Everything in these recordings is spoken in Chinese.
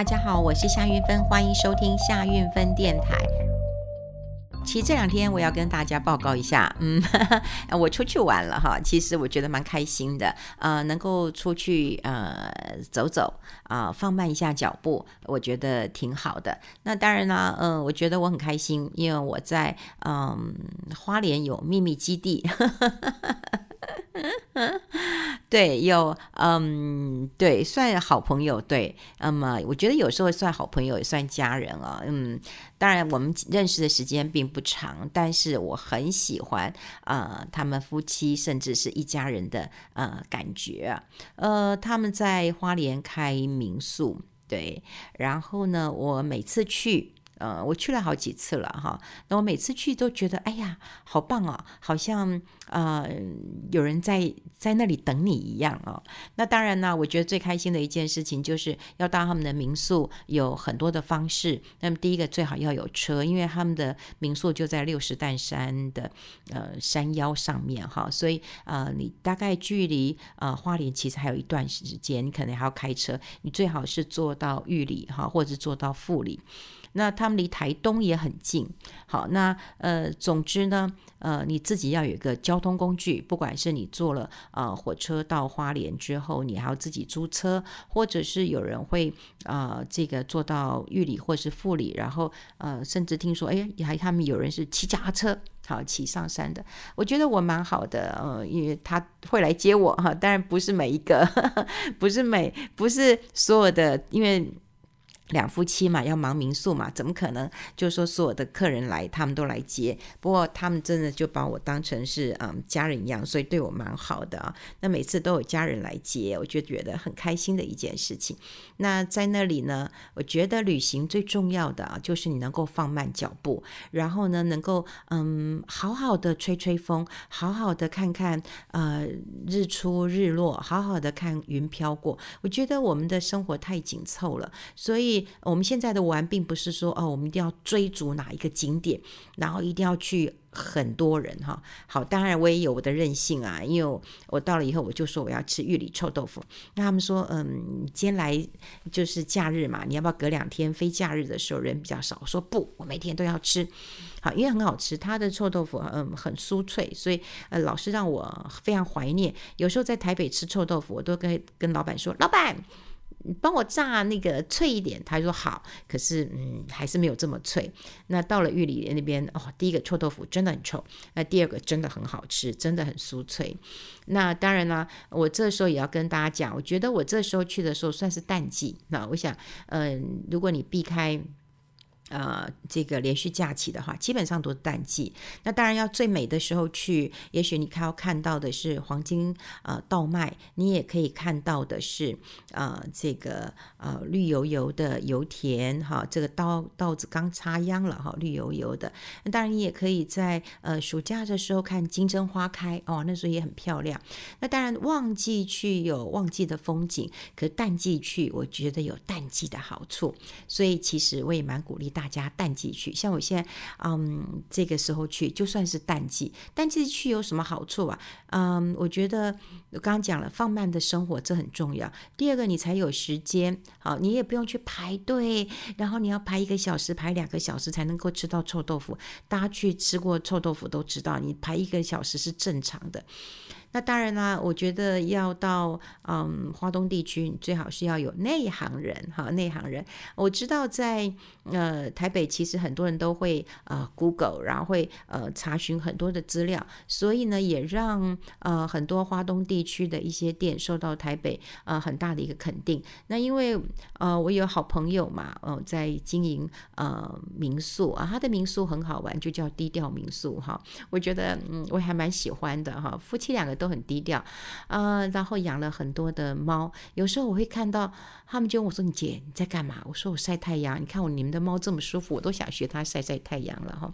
大家好，我是夏韵芬，欢迎收听夏韵芬电台。其实这两天我要跟大家报告一下，嗯，我出去玩了哈，其实我觉得蛮开心的，呃，能够出去呃走走啊，放慢一下脚步，我觉得挺好的。那当然啦，嗯，我觉得我很开心，因为我在嗯花莲有秘密基地。对，有嗯，对，算好朋友，对，那么我觉得有时候算好朋友也算家人啊、嗯，当然我们认识的时间并不长，但是我很喜欢啊、他们夫妻甚至是一家人的呃感觉，呃，他们在花莲开民宿，对，然后呢，我每次去。呃，我去了好几次了哈，那我每次去都觉得，哎呀，好棒哦，好像呃有人在在那里等你一样哦。那当然呢，我觉得最开心的一件事情就是要到他们的民宿，有很多的方式。那么第一个最好要有车，因为他们的民宿就在六十担山的呃山腰上面哈，所以呃你大概距离呃花莲其实还有一段时间，你可能还要开车，你最好是坐到玉里哈，或者是坐到富里。那他们离台东也很近，好，那呃，总之呢，呃，你自己要有一个交通工具，不管是你坐了呃火车到花莲之后，你还要自己租车，或者是有人会啊、呃、这个坐到玉里或是富里，然后呃，甚至听说哎，还他们有人是骑脚踏车，好骑上山的，我觉得我蛮好的，呃，因为他会来接我哈，当然不是每一个，呵 呵不是每不是所有的，因为。两夫妻嘛，要忙民宿嘛，怎么可能就说所有的客人来，他们都来接？不过他们真的就把我当成是嗯家人一样，所以对我蛮好的啊。那每次都有家人来接，我就觉得很开心的一件事情。那在那里呢，我觉得旅行最重要的啊，就是你能够放慢脚步，然后呢，能够嗯好好的吹吹风，好好的看看呃日出日落，好好的看云飘过。我觉得我们的生活太紧凑了，所以。我们现在的玩，并不是说哦，我们一定要追逐哪一个景点，然后一定要去很多人哈。好，当然我也有我的任性啊，因为我到了以后，我就说我要吃玉里臭豆腐。那他们说，嗯，今天来就是假日嘛，你要不要隔两天？非假日的时候人比较少。我说不，我每天都要吃。好，因为很好吃，它的臭豆腐嗯很酥脆，所以呃老是让我非常怀念。有时候在台北吃臭豆腐，我都跟跟老板说，老板。帮我炸那个脆一点，他说好，可是嗯还是没有这么脆。那到了玉里那边哦，第一个臭豆腐真的很臭，那第二个真的很好吃，真的很酥脆。那当然啦，我这时候也要跟大家讲，我觉得我这时候去的时候算是淡季。那我想，嗯，如果你避开。呃，这个连续假期的话，基本上都是淡季。那当然要最美的时候去，也许你看要看到的是黄金呃稻麦，你也可以看到的是呃这个呃绿油油的油田哈，这个稻稻子刚插秧了哈，绿油油的。那当然你也可以在呃暑假的时候看金针花开哦，那时候也很漂亮。那当然旺季去有旺季的风景，可淡季去我觉得有淡季的好处。所以其实我也蛮鼓励大。大家淡季去，像我现在，嗯，这个时候去，就算是淡季，淡季去有什么好处啊？嗯，我觉得我刚刚讲了，放慢的生活这很重要。第二个，你才有时间，好，你也不用去排队，然后你要排一个小时、排两个小时才能够吃到臭豆腐。大家去吃过臭豆腐都知道，你排一个小时是正常的。那当然啦，我觉得要到嗯花东地区，你最好是要有内行人哈，内行人。我知道在呃台北，其实很多人都会呃 Google，然后会呃查询很多的资料，所以呢，也让呃很多花东地区的一些店受到台北呃很大的一个肯定。那因为呃我有好朋友嘛，呃在经营呃民宿啊，他的民宿很好玩，就叫低调民宿哈。我觉得嗯我还蛮喜欢的哈，夫妻两个。都很低调，啊、呃，然后养了很多的猫。有时候我会看到他们就问我说：“你姐你在干嘛？”我说：“我晒太阳。”你看我你们的猫这么舒服，我都想学它晒晒太阳了哈。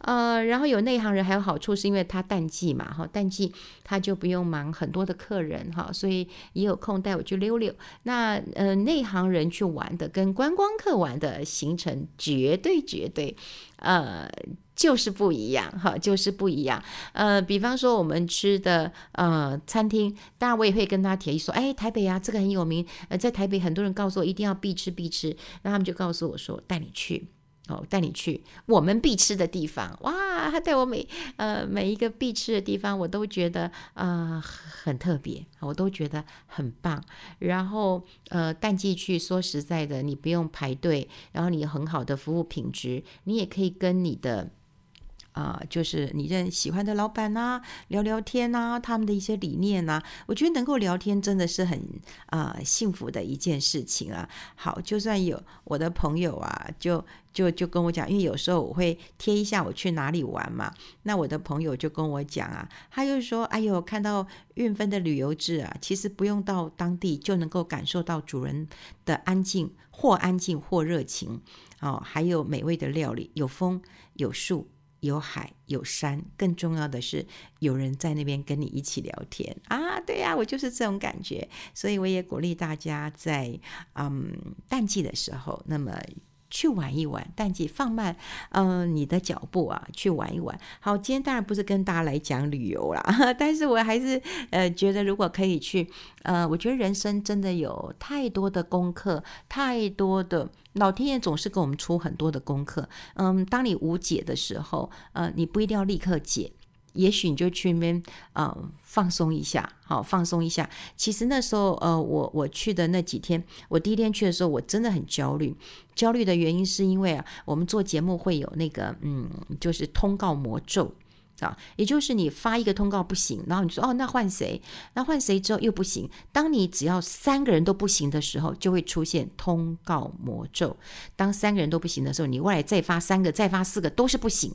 呃，然后有内行人还有好处，是因为他淡季嘛，哈，淡季他就不用忙很多的客人，哈，所以也有空带我去溜溜。那呃，内行人去玩的跟观光客玩的行程绝对绝对，呃。就是不一样哈，就是不一样。呃，比方说我们吃的呃餐厅，当然我也会跟他提议说，哎，台北啊，这个很有名，呃，在台北很多人告诉我一定要必吃必吃，那他们就告诉我说，带你去。哦，带你去我们必吃的地方，哇！他带我每呃每一个必吃的地方，我都觉得啊很特别，我都觉得很棒。然后呃淡季去，说实在的，你不用排队，然后你很好的服务品质，你也可以跟你的。啊、就是你认喜欢的老板呐、啊，聊聊天呐、啊，他们的一些理念呐、啊，我觉得能够聊天真的是很啊、幸福的一件事情啊。好，就算有我的朋友啊，就就就跟我讲，因为有时候我会贴一下我去哪里玩嘛，那我的朋友就跟我讲啊，他就说，哎呦，看到运芬的旅游志啊，其实不用到当地就能够感受到主人的安静，或安静或热情哦，还有美味的料理，有风有树。有海有山，更重要的是有人在那边跟你一起聊天啊！对呀，我就是这种感觉，所以我也鼓励大家在嗯淡季的时候，那么。去玩一玩，淡季放慢，嗯、你的脚步啊，去玩一玩。好，今天当然不是跟大家来讲旅游啦，但是我还是呃觉得，如果可以去，呃，我觉得人生真的有太多的功课，太多的老天爷总是给我们出很多的功课。嗯，当你无解的时候，呃，你不一定要立刻解。也许你就去那边，呃，放松一下，好，放松一下。其实那时候，呃，我我去的那几天，我第一天去的时候，我真的很焦虑。焦虑的原因是因为啊，我们做节目会有那个，嗯，就是通告魔咒啊，也就是你发一个通告不行，然后你说哦，那换谁？那换谁之后又不行。当你只要三个人都不行的时候，就会出现通告魔咒。当三个人都不行的时候，你未来再发三个、再发四个都是不行。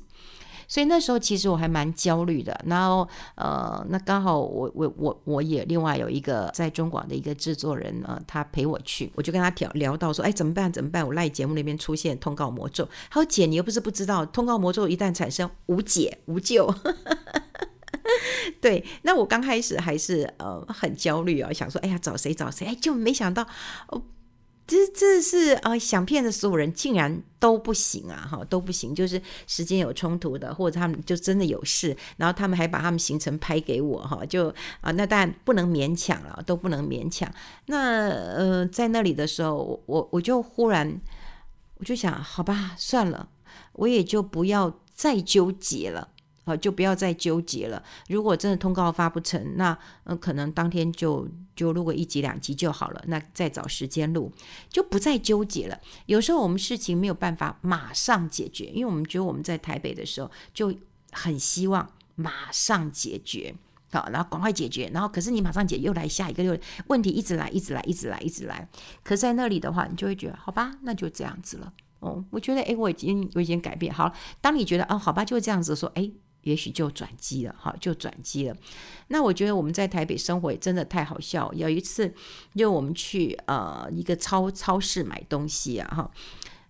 所以那时候其实我还蛮焦虑的，然后呃，那刚好我我我我也另外有一个在中广的一个制作人呢，他陪我去，我就跟他聊聊到说，哎，怎么办？怎么办？我赖节目那边出现通告魔咒，他说姐，你又不是不知道，通告魔咒一旦产生，无解无救。对，那我刚开始还是呃很焦虑啊，想说，哎呀，找谁找谁？哎，就没想到哦。这这是啊、想骗的所有人竟然都不行啊！哈，都不行，就是时间有冲突的，或者他们就真的有事，然后他们还把他们行程拍给我，哈，就啊，那当然不能勉强了，都不能勉强。那呃，在那里的时候，我我就忽然我就想，好吧，算了，我也就不要再纠结了。好，就不要再纠结了。如果真的通告发不成，那嗯、可能当天就就录个一集两集就好了。那再找时间录，就不再纠结了。有时候我们事情没有办法马上解决，因为我们觉得我们在台北的时候就很希望马上解决，好，然后赶快解决。然后可是你马上解，又来下一个，又问题一直来，一直来，一直来，一直来。可在那里的话，你就会觉得好吧，那就这样子了。哦，我觉得诶，我已经我已经改变好了。当你觉得哦，好吧，就这样子说，诶。也许就转机了，哈，就转机了。那我觉得我们在台北生活也真的太好笑。有一次，就我们去呃一个超超市买东西啊，哈，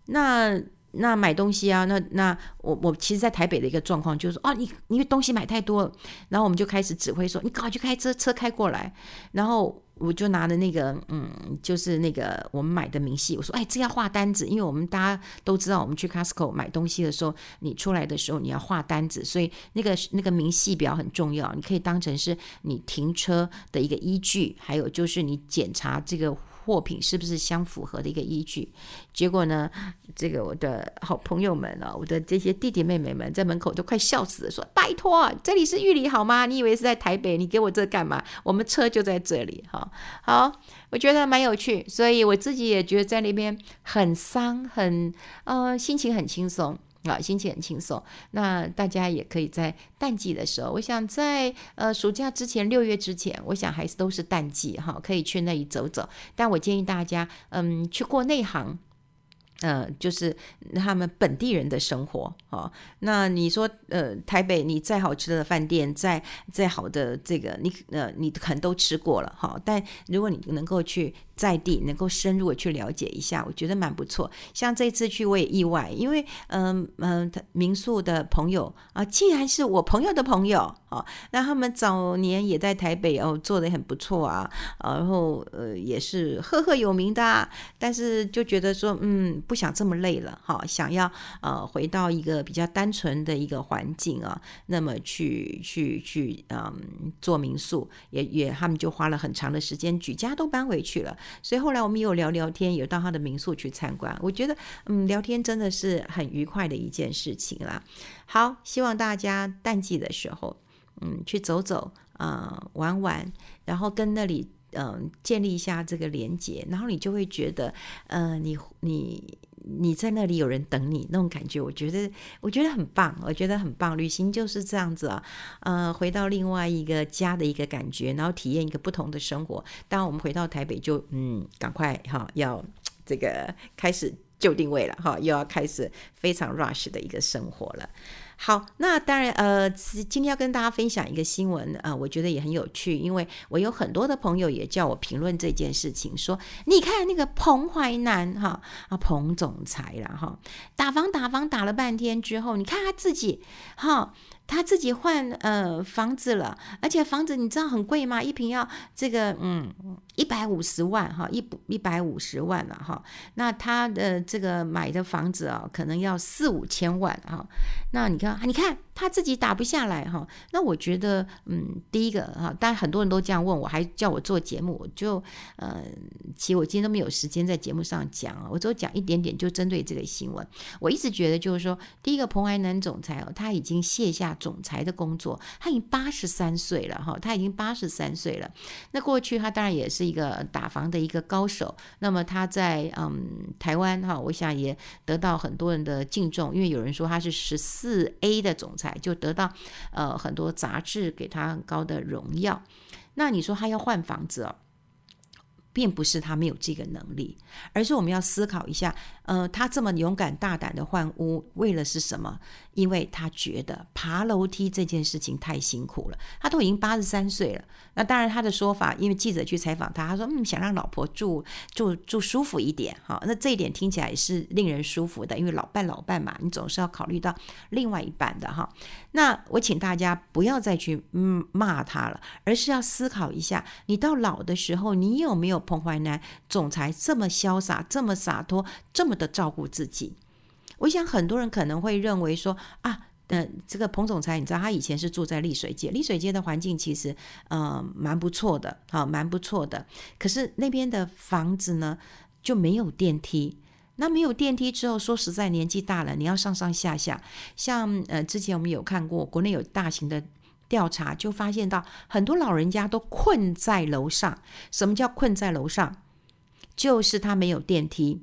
那。那买东西啊，那那我我其实，在台北的一个状况就是说，哦，你你东西买太多了，然后我们就开始指挥说，你赶快去开车，车开过来。然后我就拿的那个，嗯，就是那个我们买的明细，我说，哎，这要画单子，因为我们大家都知道，我们去 Costco 买东西的时候，你出来的时候你要画单子，所以那个那个明细表很重要，你可以当成是你停车的一个依据，还有就是你检查这个。货品是不是相符合的一个依据？结果呢，这个我的好朋友们啊，我的这些弟弟妹妹们在门口都快笑死了，说：“拜托，这里是玉里好吗？你以为是在台北？你给我这干嘛？我们车就在这里。”哈，好，我觉得蛮有趣，所以我自己也觉得在那边很伤，很呃，心情很轻松。啊，心情很轻松。那大家也可以在淡季的时候，我想在呃暑假之前，六月之前，我想还是都是淡季哈，可以去那里走走。但我建议大家，嗯，去过内行。呃，就是他们本地人的生活哦。那你说，呃，台北你再好吃的饭店，再再好的这个，你呃，你可能都吃过了哈、但如果你能够去在地，能够深入的去了解一下，我觉得蛮不错。像这次去我也意外，因为嗯嗯、呃，民宿的朋友啊，既然是我朋友的朋友哦，那他们早年也在台北哦，做得很不错啊，然后呃也是赫赫有名的、啊，但是就觉得说，嗯。不想这么累了哈，想要呃回到一个比较单纯的一个环境啊，那么去去去嗯做民宿，也也他们就花了很长的时间，举家都搬回去了。所以后来我们有聊聊天，有到他的民宿去参观，我觉得嗯聊天真的是很愉快的一件事情啦。好，希望大家淡季的时候嗯去走走啊、玩玩，然后跟那里。嗯，建立一下这个连接，然后你就会觉得，呃，你你你在那里有人等你那种感觉，我觉得我觉得很棒，我觉得很棒。旅行就是这样子啊，呃，回到另外一个家的一个感觉，然后体验一个不同的生活。当我们回到台北，就嗯，赶快哈，要这个开始就定位了哈，又要开始非常 rush 的一个生活了。好，那当然，呃，今天要跟大家分享一个新闻，呃，我觉得也很有趣，因为我有很多的朋友也叫我评论这件事情，说你看那个彭淮南哈啊，彭总裁了哈，打房打房打了半天之后，你看他自己哈。他自己换呃房子了，而且房子你知道很贵吗？一坪要这个嗯一百五十万哈，一一百五十万了哈。那他的这个买的房子啊，可能要四五千万哈。那你看，你看。他自己打不下来哈，那我觉得，嗯，第一个哈，当然很多人都这样问我，还叫我做节目，我就，呃，其实我今天都没有时间在节目上讲啊，我只有讲一点点，就针对这个新闻。我一直觉得就是说，第一个彭淮南总裁哦，他已经卸下总裁的工作，他已经八十三岁了哈，他已经八十三岁了。那过去他当然也是一个打房的一个高手，那么他在嗯台湾哈，我想也得到很多人的敬重，因为有人说他是十四 A 的总裁。就得到呃很多杂志给他很高的荣耀。那你说他要换房子哦，并不是他没有这个能力，而是我们要思考一下，呃，他这么勇敢大胆的换屋，为了是什么？因为他觉得爬楼梯这件事情太辛苦了，他都已经八十三岁了。那当然他的说法，因为记者去采访他，他说嗯，想让老婆住住住舒服一点，哈，那这一点听起来是令人舒服的，因为老伴老伴嘛，你总是要考虑到另外一半的哈。那我请大家不要再去嗯骂他了，而是要思考一下，你到老的时候，你有没有彭淮南总裁这么潇洒、这么洒脱、这么的照顾自己？我想很多人可能会认为说啊，呃，这个彭总裁，你知道他以前是住在丽水街，丽水街的环境其实呃蛮不错的，啊，蛮不错的。可是那边的房子呢就没有电梯，那没有电梯之后，说实在年纪大了，你要上上下下，像呃之前我们有看过国内有大型的调查，就发现到很多老人家都困在楼上。什么叫困在楼上？就是他没有电梯。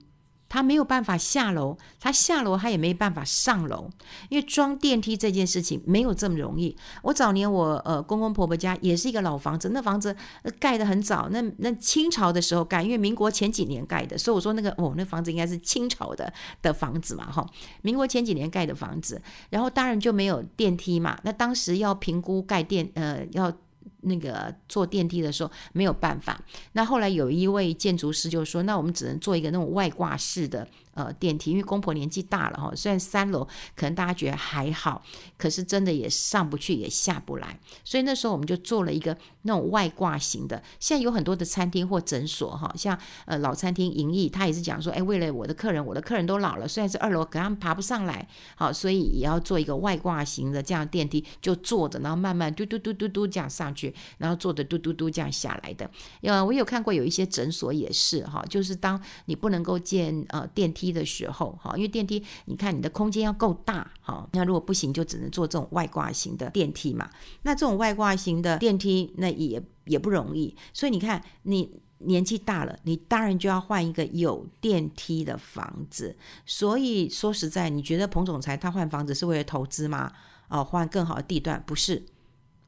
他没有办法下楼，他下楼他也没办法上楼，因为装电梯这件事情没有这么容易。我早年我呃公公婆婆家也是一个老房子，那房子盖得很早，那那清朝的时候盖，因为民国前几年盖的，所以我说那个哦那房子应该是清朝的的房子嘛哈，民国前几年盖的房子，然后当然就没有电梯嘛，那当时要评估盖电呃要。那个坐电梯的时候没有办法，那后来有一位建筑师就说：“那我们只能做一个那种外挂式的。”呃，电梯，因为公婆年纪大了哈，虽然三楼可能大家觉得还好，可是真的也上不去，也下不来，所以那时候我们就做了一个那种外挂型的。现在有很多的餐厅或诊所哈，像呃老餐厅银翼，他也是讲说，哎，为了我的客人，我的客人都老了，虽然是二楼，可他们爬不上来，好，所以也要做一个外挂型的这样电梯，就坐着，然后慢慢嘟嘟嘟嘟嘟这样上去，然后坐着嘟嘟嘟这样下来的。呃，我有看过有一些诊所也是哈，就是当你不能够建呃电梯。梯的时候，哈，因为电梯，你看你的空间要够大，哈，那如果不行，就只能做这种外挂型的电梯嘛。那这种外挂型的电梯，那也也不容易。所以你看，你年纪大了，你当然就要换一个有电梯的房子。所以说实在，你觉得彭总裁他换房子是为了投资吗？哦，换更好的地段？不是，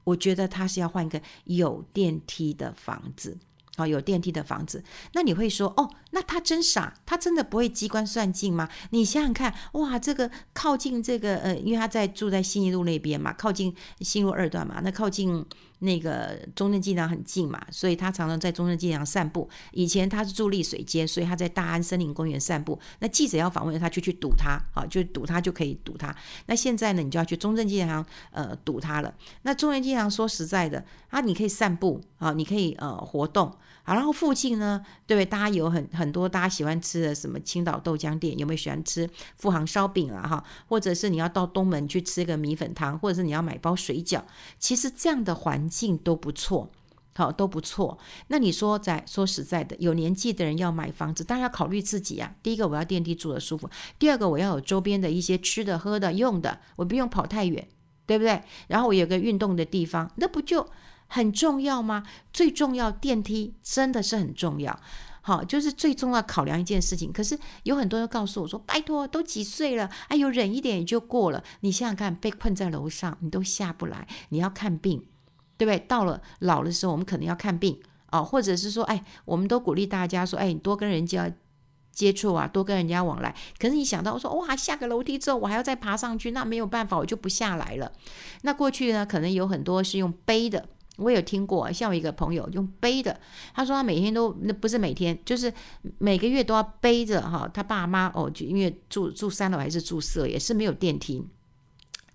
我觉得他是要换一个有电梯的房子。好，有电梯的房子，那你会说哦，那他真傻，他真的不会机关算尽吗？你想想看，哇，这个靠近这个呃，因为他在住在信义路那边嘛，靠近信路二段嘛，那靠近那个中正纪念堂很近嘛，所以他常常在中正纪念堂散步。以前他是住丽水街，所以他在大安森林公园散步。那记者要访问他，就去堵他，好，就堵他就可以堵他。那现在呢，你就要去中正纪念堂呃堵他了。那中正纪念堂说实在的，啊，你可以散步啊，你可以呃活动。好，然后附近呢，对不对？大家有很很很多大家喜欢吃的什么青岛豆浆店，有没有喜欢吃富航烧饼啊？哈，或者是你要到东门去吃个米粉汤，或者是你要买包水饺，其实这样的环境都不错，好，都不错。那你说在说实在的，有年纪的人要买房子，当然要考虑自己啊。第一个，我要电梯住得舒服；第二个，我要有周边的一些吃的、喝的、用的，我不用跑太远，对不对？然后我有个运动的地方，那不就？很重要吗？最重要，电梯真的是很重要。好，就是最重要考量一件事情。可是有很多人告诉我说：“拜托，都几岁了？哎呦，忍一点也就过了。”你想想看，被困在楼上，你都下不来，你要看病，对不对？到了老的时候，我们可能要看病哦，或者是说，哎，我们都鼓励大家说：“哎，你多跟人家接触啊，多跟人家往来。”可是你想到说：“哇，下个楼梯之后，我还要再爬上去，那没有办法，我就不下来了。”那过去呢，可能有很多是用背的。我有听过，像我一个朋友用背的，他说他每天都，那不是每天，就是每个月都要背着哈，他爸妈哦，就因为住住三楼还是住四楼，也是没有电梯。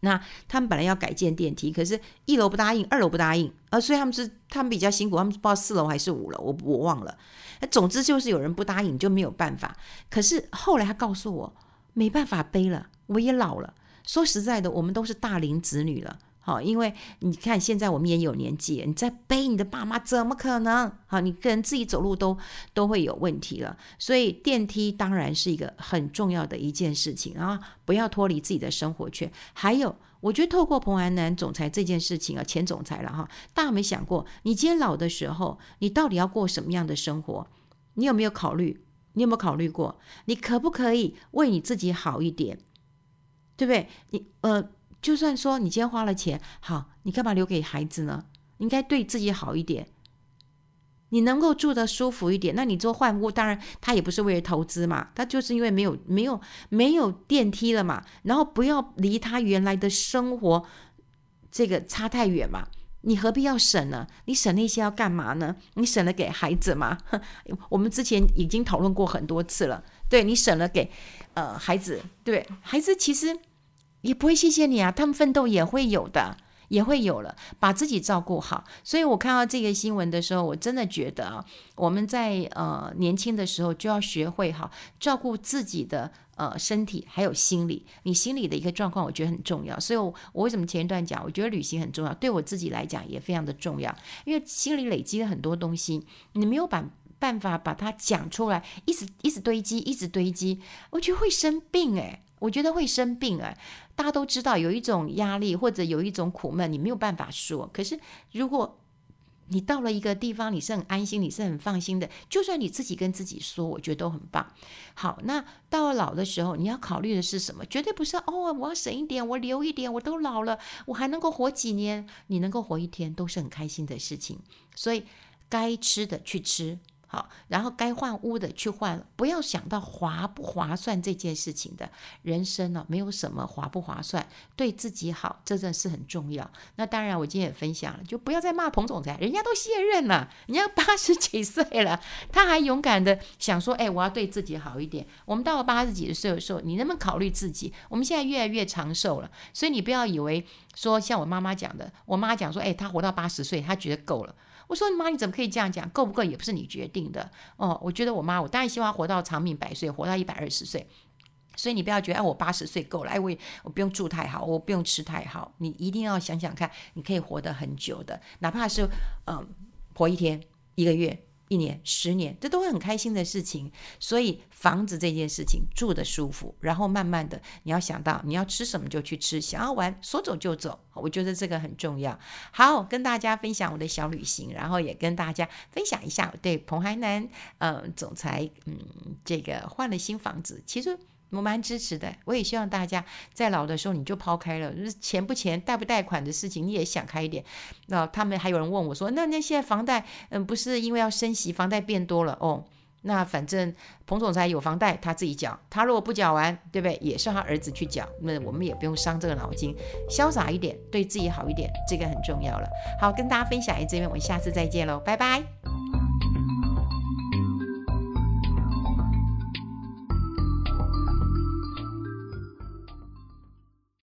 那他们本来要改建电梯，可是一楼不答应，二楼不答应，呃，所以他们是他们比较辛苦，他们不知道四楼还是五楼，我我忘了。那总之就是有人不答应，就没有办法。可是后来他告诉我，没办法背了，我也老了。说实在的，我们都是大龄子女了。好，因为你看现在我们也有年纪，你在背你的爸妈怎么可能？好，你个人自己走路都都会有问题了，所以电梯当然是一个很重要的一件事情啊，不要脱离自己的生活圈。还有，我觉得透过彭安南总裁这件事情啊，前总裁了哈，大家没想过，你今天老的时候，你到底要过什么样的生活？你有没有考虑？你有没有考虑过？你可不可以为你自己好一点？对不对？你呃。就算说你今天花了钱，好，你干嘛留给孩子呢？应该对自己好一点，你能够住得舒服一点。那你做换屋，当然他也不是为了投资嘛，他就是因为没有没有没有电梯了嘛，然后不要离他原来的生活这个差太远嘛。你何必要省呢？你省那些要干嘛呢？你省了给孩子吗？我们之前已经讨论过很多次了。对，你省了给呃孩子，对，孩子其实。也不会谢谢你啊，他们奋斗也会有的，也会有了，把自己照顾好。所以我看到这个新闻的时候，我真的觉得啊，我们在呃年轻的时候就要学会好照顾自己的呃身体，还有心理。你心理的一个状况，我觉得很重要。所以我，我为什么前一段讲，我觉得旅行很重要，对我自己来讲也非常的重要，因为心里累积了很多东西，你没有办办法把它讲出来，一直一直堆积，一直堆积，我觉得会生病诶。我觉得会生病啊！大家都知道有一种压力或者有一种苦闷，你没有办法说。可是如果你到了一个地方，你是很安心，你是很放心的，就算你自己跟自己说，我觉得都很棒。好，那到了老的时候，你要考虑的是什么？绝对不是哦，我要省一点，我留一点，我都老了，我还能够活几年？你能够活一天都是很开心的事情。所以该吃的去吃。好，然后该换屋的去换，不要想到划不划算这件事情的。人生呢，没有什么划不划算，对自己好，这真是很重要。那当然，我今天也分享了，就不要再骂彭总裁，人家都卸任了，人家八十几岁了，他还勇敢的想说，哎，我要对自己好一点。我们到了八十几岁的时候，你能不能考虑自己？我们现在越来越长寿了，所以你不要以为说像我妈妈讲的，我妈讲说，哎，她活到八十岁，她觉得够了。我说你妈，你怎么可以这样讲？够不够也不是你决定的哦。我觉得我妈，我当然希望活到长命百岁，活到一百二十岁。所以你不要觉得哎，我八十岁够了，哎，我我不用住太好，我不用吃太好。你一定要想想看，你可以活得很久的，哪怕是嗯，活一天、一个月。一年、十年，这都会很开心的事情。所以房子这件事情，住的舒服，然后慢慢的，你要想到你要吃什么就去吃，想要玩说走就走，我觉得这个很重要。好，跟大家分享我的小旅行，然后也跟大家分享一下我对彭海南，嗯、总裁，嗯，这个换了新房子，其实我蛮支持的。我也希望大家在老的时候你就抛开了，就是钱不钱、贷不贷款的事情，你也想开一点。那他们还有人问我说：“那那现在房贷，嗯，不是因为要升息，房贷变多了哦？”那反正彭总裁有房贷，他自己缴。他如果不缴完，对不对？也是他儿子去缴。那我们也不用伤这个脑筋，潇洒一点，对自己好一点，这个很重要了。好，跟大家分享一这边，我们下次再见喽，拜拜。